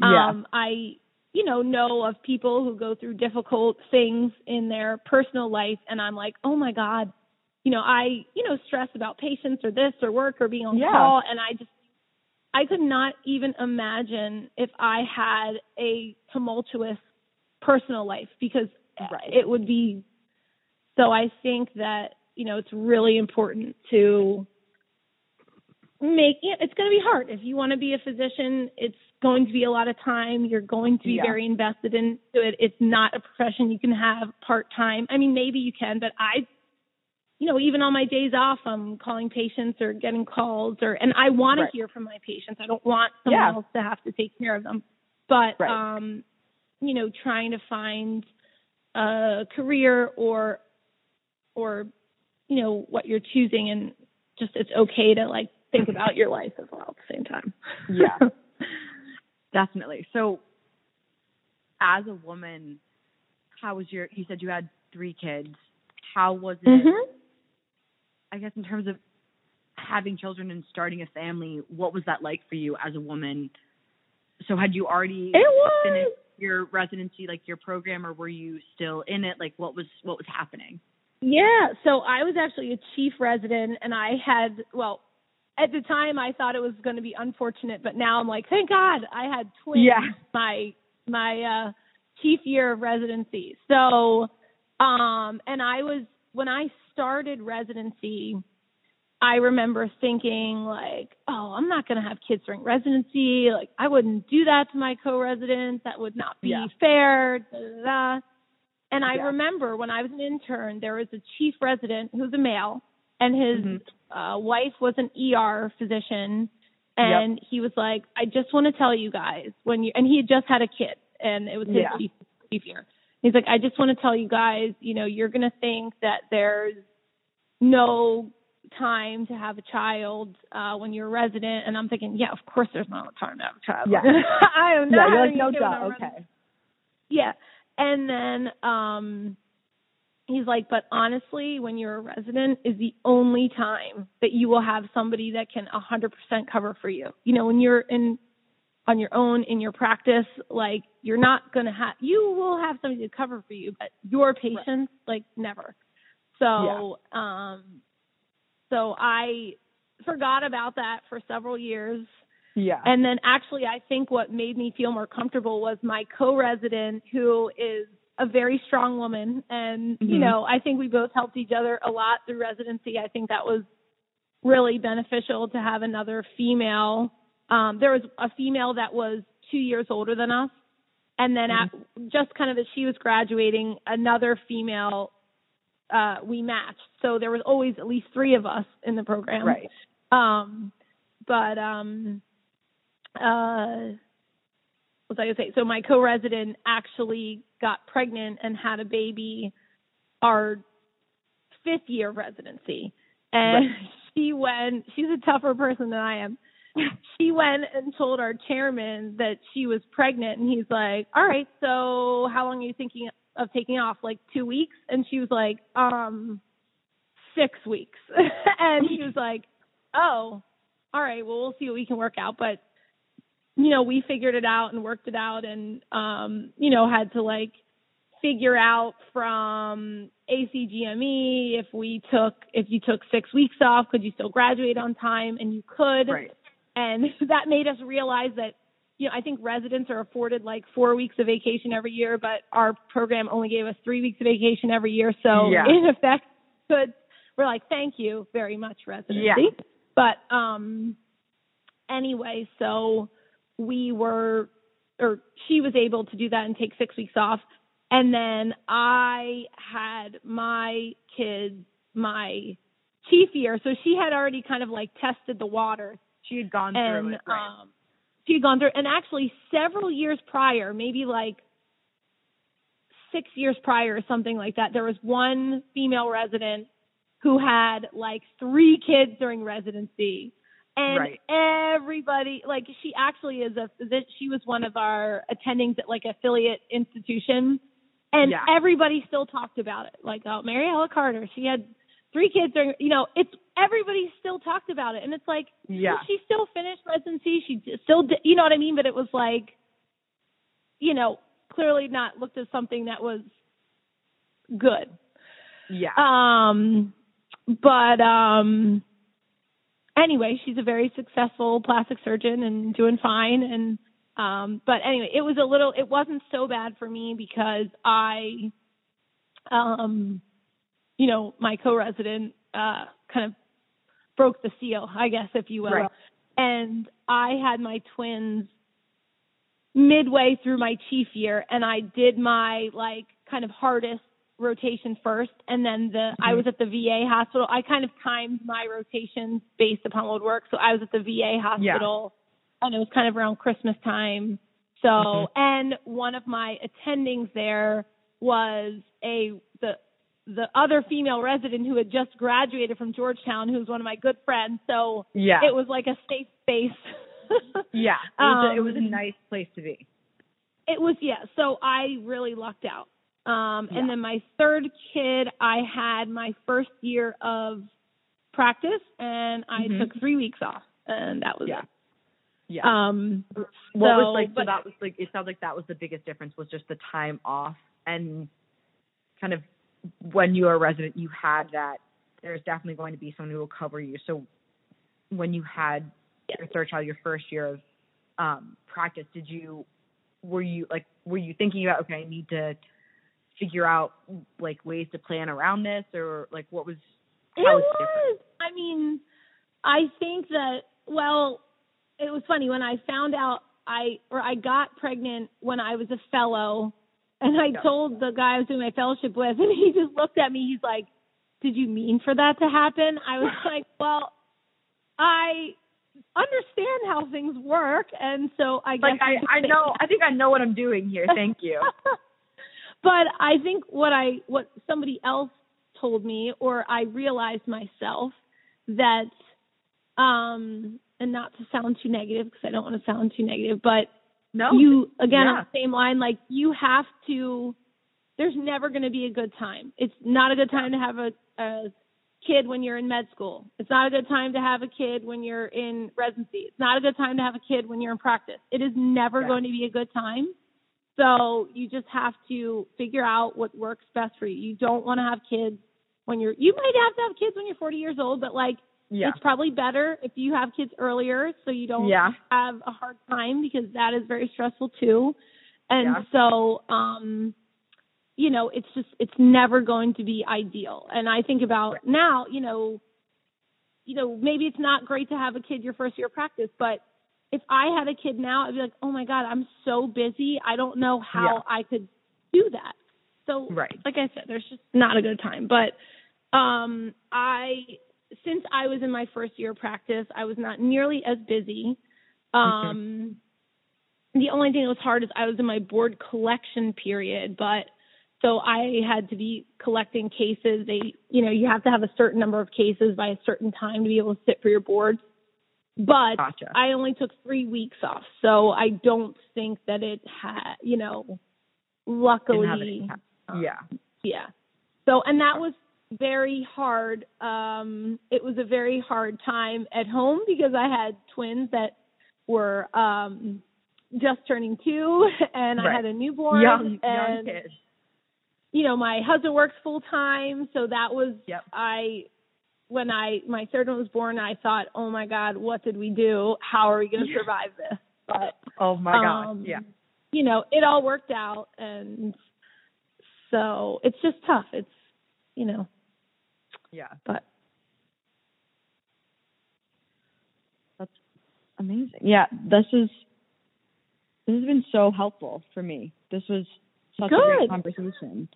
um, yeah. I you know, know of people who go through difficult things in their personal life and I'm like, "Oh my god, you know, I, you know, stress about patients or this or work or being on yeah. call and I just I could not even imagine if I had a tumultuous personal life because right. it would be so I think that, you know, it's really important to make it it's going to be hard if you want to be a physician it's going to be a lot of time you're going to be yeah. very invested into it it's not a profession you can have part time i mean maybe you can but i you know even on my days off i'm calling patients or getting calls or and i want right. to hear from my patients i don't want someone yeah. else to have to take care of them but right. um you know trying to find a career or or you know what you're choosing and just it's okay to like think about your life as well at the same time. yeah. Definitely. So as a woman, how was your you said you had three kids. How was it mm-hmm. I guess in terms of having children and starting a family, what was that like for you as a woman? So had you already finished your residency, like your program, or were you still in it? Like what was what was happening? Yeah, so I was actually a chief resident, and I had well, at the time I thought it was going to be unfortunate, but now I'm like, thank God I had twins. Yeah. My my uh, chief year of residency. So, um, and I was when I started residency, I remember thinking like, oh, I'm not going to have kids during residency. Like, I wouldn't do that to my co-residents. That would not be yeah. fair. Da, da, da. And I yeah. remember when I was an intern, there was a chief resident who was a male, and his mm-hmm. Uh, wife was an ER physician, and yep. he was like, "I just want to tell you guys when you," and he had just had a kid, and it was his yeah. chief, year. He's like, "I just want to tell you guys, you know, you're gonna think that there's no time to have a child uh when you're a resident and I'm thinking, yeah, of course there's no time to have a child. Yeah. I am not yeah, you're like, no duh, okay. Yeah. And then um he's like, but honestly, when you're a resident is the only time that you will have somebody that can 100% cover for you. You know, when you're in on your own in your practice, like you're not going to have, you will have somebody to cover for you, but your patients, right. like never. So, yeah. um, so I forgot about that for several years. Yeah. And then actually, I think what made me feel more comfortable was my co-resident who is a very strong woman and mm-hmm. you know i think we both helped each other a lot through residency i think that was really beneficial to have another female um there was a female that was two years older than us. And then Mm-hmm. at, just kind of as she was graduating, another female uh, we matched. So there was always at least three of us in the program. Right. Um, but um, uh, was I gonna say? So my co-resident actually got pregnant and had a baby our fifth year of residency, and she went. She's a tougher person than I am. She went and told our chairman that she was pregnant, and he's like, "All right, so how long are you thinking of taking off? Like two weeks?" And she was like, "Um, six weeks." and he was like, "Oh, all right. Well, we'll see what we can work out." But you know, we figured it out and worked it out, and um, you know, had to like figure out from ACGME if we took if you took six weeks off, could you still graduate on time? And you could. Right. And that made us realize that, you know, I think residents are afforded like four weeks of vacation every year, but our program only gave us three weeks of vacation every year. So Yeah. in effect, could we're like, thank you very much, residency. Yeah. But um, anyway, so we were, or she was able to do that and take six weeks off, and then I had my kids my chief year, so she had already kind of like tested the water. She had gone and through it. Right. um she had gone through and actually several years prior maybe like six years prior or something like that there was one female resident who had like three kids during residency and Right. everybody like she actually is a physician she was one of our attendings at like affiliate institution and Yeah. everybody still talked about it like oh mariella carter she had three kids during you know it's everybody still talked about it and it's like yeah. she still finished residency. She still did, you know what I mean? But it was like, you know, clearly not looked as something that was good. Yeah. Um, but um, anyway, she's a very successful plastic surgeon and doing fine. And um, but anyway, it was a little. It wasn't so bad for me because I, um, you know, my co-resident uh, kind of broke the seal, I guess, if you will. Right. And I had my twins midway through my chief year, and I did my like kind of hardest rotation first, and then the I Mhm. was at the VA hospital. I kind of timed my rotations based upon what would work. So I was at the VA hospital, and it was kind of around Christmas time. So, Mhm. and one of my attendings there was a the the other female resident who had just graduated from Georgetown, who was one of my good friends. So yeah. it was like a safe space. yeah. It was, a, it was a um, nice place to be. It was yeah. So I really lucked out. Um, Yeah. and then my third kid, I had my first year of practice, and I Mhm. took three weeks off, and that was Yeah. it. Yeah. Um, what so, was like? so that was like. It sounds like that was the biggest difference was just the time off and kind of when you are a resident, you had that. There's definitely going to be someone who will cover you. So when you had your third child, your first year of um, practice, did you were you like were you thinking about okay, I need to figure out like ways to plan around this or like what was It was was. I mean, I think that well, it was funny when I found out I or I got pregnant when I was a fellow, and I Yeah. told the guy I was doing my fellowship with, and he just looked at me. He's like, "Did you mean for that to happen?" I was like, "Well, I understand how things work, and so I guess Like I, I know I think I know what I'm doing here. Thank you. but I think what I what somebody else told me or I realized myself that um and not to sound too negative because I don't want to sound too negative but No. you again on the same line like you have to there's never going to be a good time. It's not a good time to have a, a kid when you're in med school. It's not a good time to have a kid when you're in residency. It's not a good time to have a kid when you're in practice. It is never Yeah. going to be a good time. So you just have to figure out what works best for you. You don't want to have kids when you're you might have to have kids when you're 40 years old, but like yeah. it's probably better if you have kids earlier so you don't Yeah. have a hard time because that is very stressful too. And Yeah. so um you know, it's just it's never going to be ideal. And I think about now, you know, you know, maybe it's not great to have a kid your first year of practice, but if I had a kid now, I'd be like, oh my god, I'm so busy. I don't know how Yeah. I could do that. So, Right. like I said, there's just not a good time. But um, I, since I was in my first year of practice, I was not nearly as busy. Um, The only thing that was hard is I was in my board collection period, but so I had to be collecting cases. They, you know, you have to have a certain number of cases by a certain time to be able to sit for your boards. But Gotcha. I only took three weeks off, so I don't think that it had, you know, luckily, impact. Yeah. yeah. So, and that was very hard. Um, it was a very hard time at home because I had twins that were um just turning two, and I had a newborn, Young, young and kids. you know, my husband works full time, so that was Yep. I when I my third one was born, I thought, oh my God, what did we do? How are we going to survive this? But Oh my god. um, Yeah. you know, it all worked out, and so it's just tough. It's you know, Yeah. but That's amazing. Yeah, this is this has been so helpful for me. This was such a great conversation.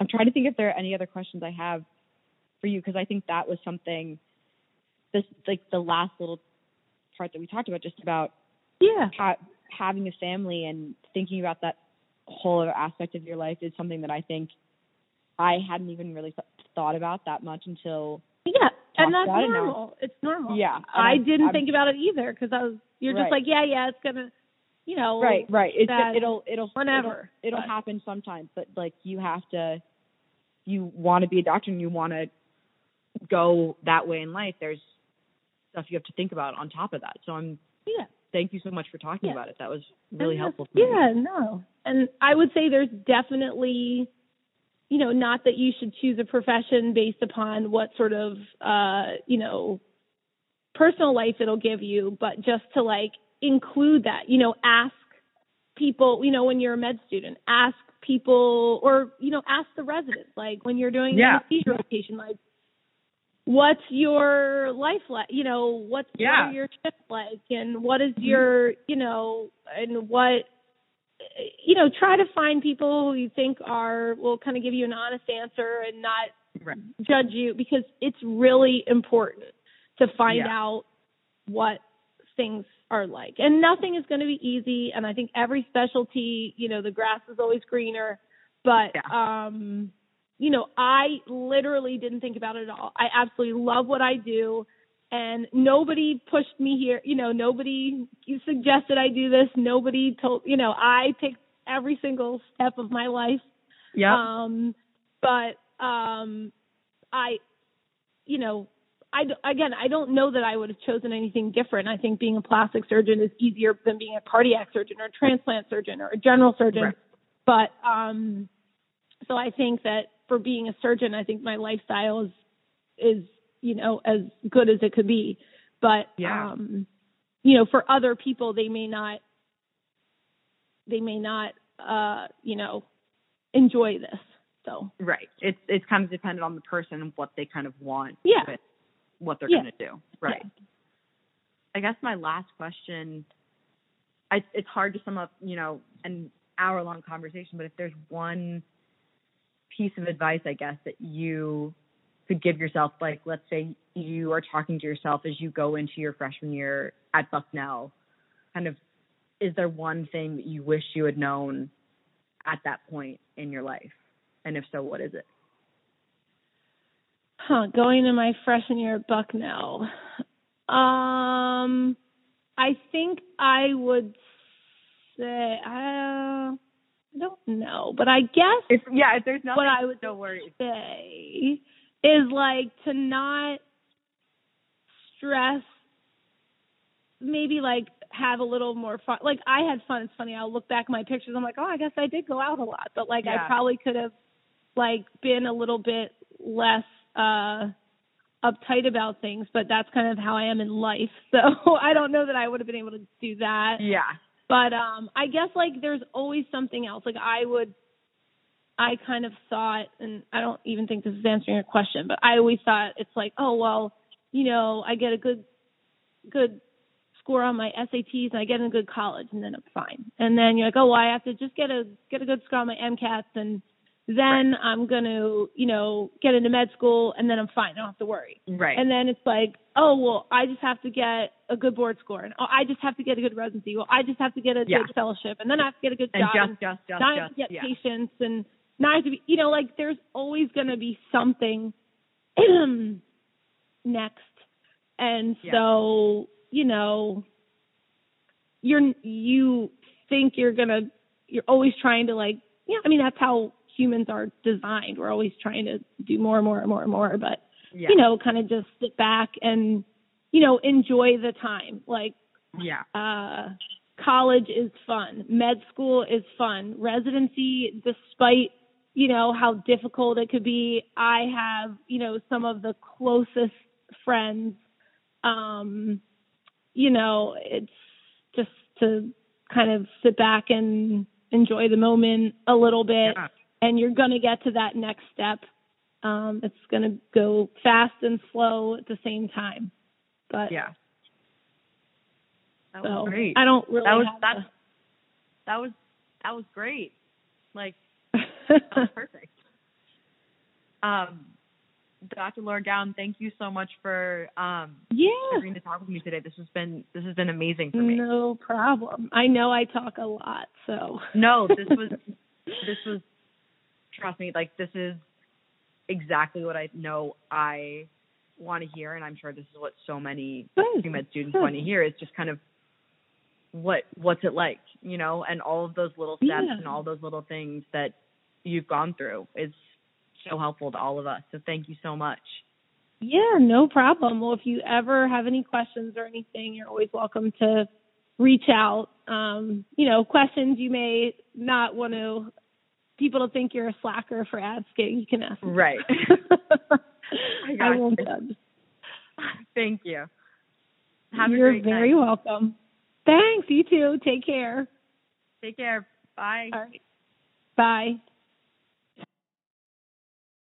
I'm trying to think if there are any other questions I have for you because I think that was something this like the last little part that we talked about just about yeah, ha- having a family and thinking about that whole other aspect of your life is something that I think I hadn't even really th- thought about that much until yeah, and that's it normal. It's normal. Yeah, I didn't I'm- think about it either because I was. You're just like, yeah, yeah, it's gonna, you know, right right it's that it'll it'll whenever, it'll, it'll happen sometimes but like you have to you want to be a doctor and you want to go that way in life there's stuff you have to think about on top of that so i'm Yeah. thank you so much for talking Yeah. about it that was really And helpful that's- for me. Yeah, no. And I would say there's definitely, you know, not that you should choose a profession based upon what sort of, uh, you know, personal life it'll give you, but just to like include that, you know, ask people, you know, when you're a med student, ask people or, you know, ask the residents, like when you're doing Yeah. anesthesia rotation, like, what's your life like you know what's Yeah. what are your shifts like and what is your you know and what you know try to find people who you think are will kind of give you an honest answer and not right judge you because it's really important to find Yeah. out what things are like and nothing is going to be easy and i think every specialty you know the grass is always greener but um you know i literally didn't think about it at all i absolutely love what i do and nobody pushed me here you know nobody suggested i do this nobody told you know i picked every single step of my life yeah um, but um, I, you know, I again, I don't know that I would have chosen anything different. I think being a plastic surgeon is easier than being a cardiac surgeon or a transplant surgeon or a general surgeon. Right. But um, so I think that for being a surgeon, I think my lifestyle is is you know as good as it could be. But Yeah. um, you know, for other people, they may not they may not uh, you know enjoy this. So right it's it's kind of dependent on the person and what they kind of want Yeah. with what they're Yeah. going to do right Yeah. I guess my last question, I, it's hard to sum up, you know, an hour long conversation, but if there's one piece of advice, I guess, that you could give yourself, like, let's say you are talking to yourself as you go into your freshman year at Bucknell, kind of, is there one thing that you wish you had known at that point in your life? And if so, what is it? Huh, going to my freshman year at Bucknell. Um, I think I would say I, I don't know, but I guess If yeah, if there's nothing, what I would no worries. say is like to not stress. Maybe like have a little more fun. Like I had fun. It's funny. I'll look back at my pictures. I'm like, oh, I guess I did go out a lot, but like Yeah. I probably could have like been a little bit less uh uptight about things, but that's kind of how I am in life. So I don't know that I would have been able to do that. Yeah. But um I guess like there's always something else. Like I would I kind of thought and I don't even think this is answering your question, but I always thought it's like, oh well, you know, I get a good good score on my SATs and I get in a good college and then I'm fine. And then you're like, oh, well, I have to just get a get a good score on my MCATs and then. I'm going to, you know, get into med school and then I'm fine. I don't have to worry. Right. And then it's like, oh, well, I just have to get a good board score and oh, I just have to get a good residency. Well, I just have to get a yeah. good fellowship and then I have to get a good and job. Just, just, just, now just, I have to get yeah. patients and now I have to be, you know, like there's always going to be something next. And yeah. so, you know, you're, you think you're going to, you're always trying to like, yeah, I mean, that's how humans are designed. We're always trying to do more and more and more and more, but yeah. you know, kind of just sit back and you know enjoy the time. Like yeah, uh, college is fun, med school is fun, residency, despite you know how difficult it could be. I have you know some of the closest friends. Um, you know, it's just to kind of sit back and enjoy the moment a little bit. Yeah and you're going to get to that next step. Um, it's going to go fast and slow at the same time. But yeah, that so was great. I don't really. That was that. a- That was that was great. Like that was perfect. Um, Dr. Laura Gowen, thank you so much for um yeah. agreeing to talk with me today. This has been this has been amazing for me. No problem. I know I talk a lot, so No, this was this was trust me, like this is exactly what I know I want to hear, and I'm sure this is what so many Good. med students want to hear is just kind of what what's it like, you know, and all of those little steps Yeah. and all those little things that you've gone through is so helpful to all of us. So thank you so much. Yeah, no problem. Well, if you ever have any questions or anything, you're always welcome to reach out. Um, you know, questions you may not want to people to think you're a slacker for asking. You can ask. Right. I, got won't judge. Thank you. Have you're very night. welcome. Thanks. You too. Take care. Take care. Bye. Right. Bye.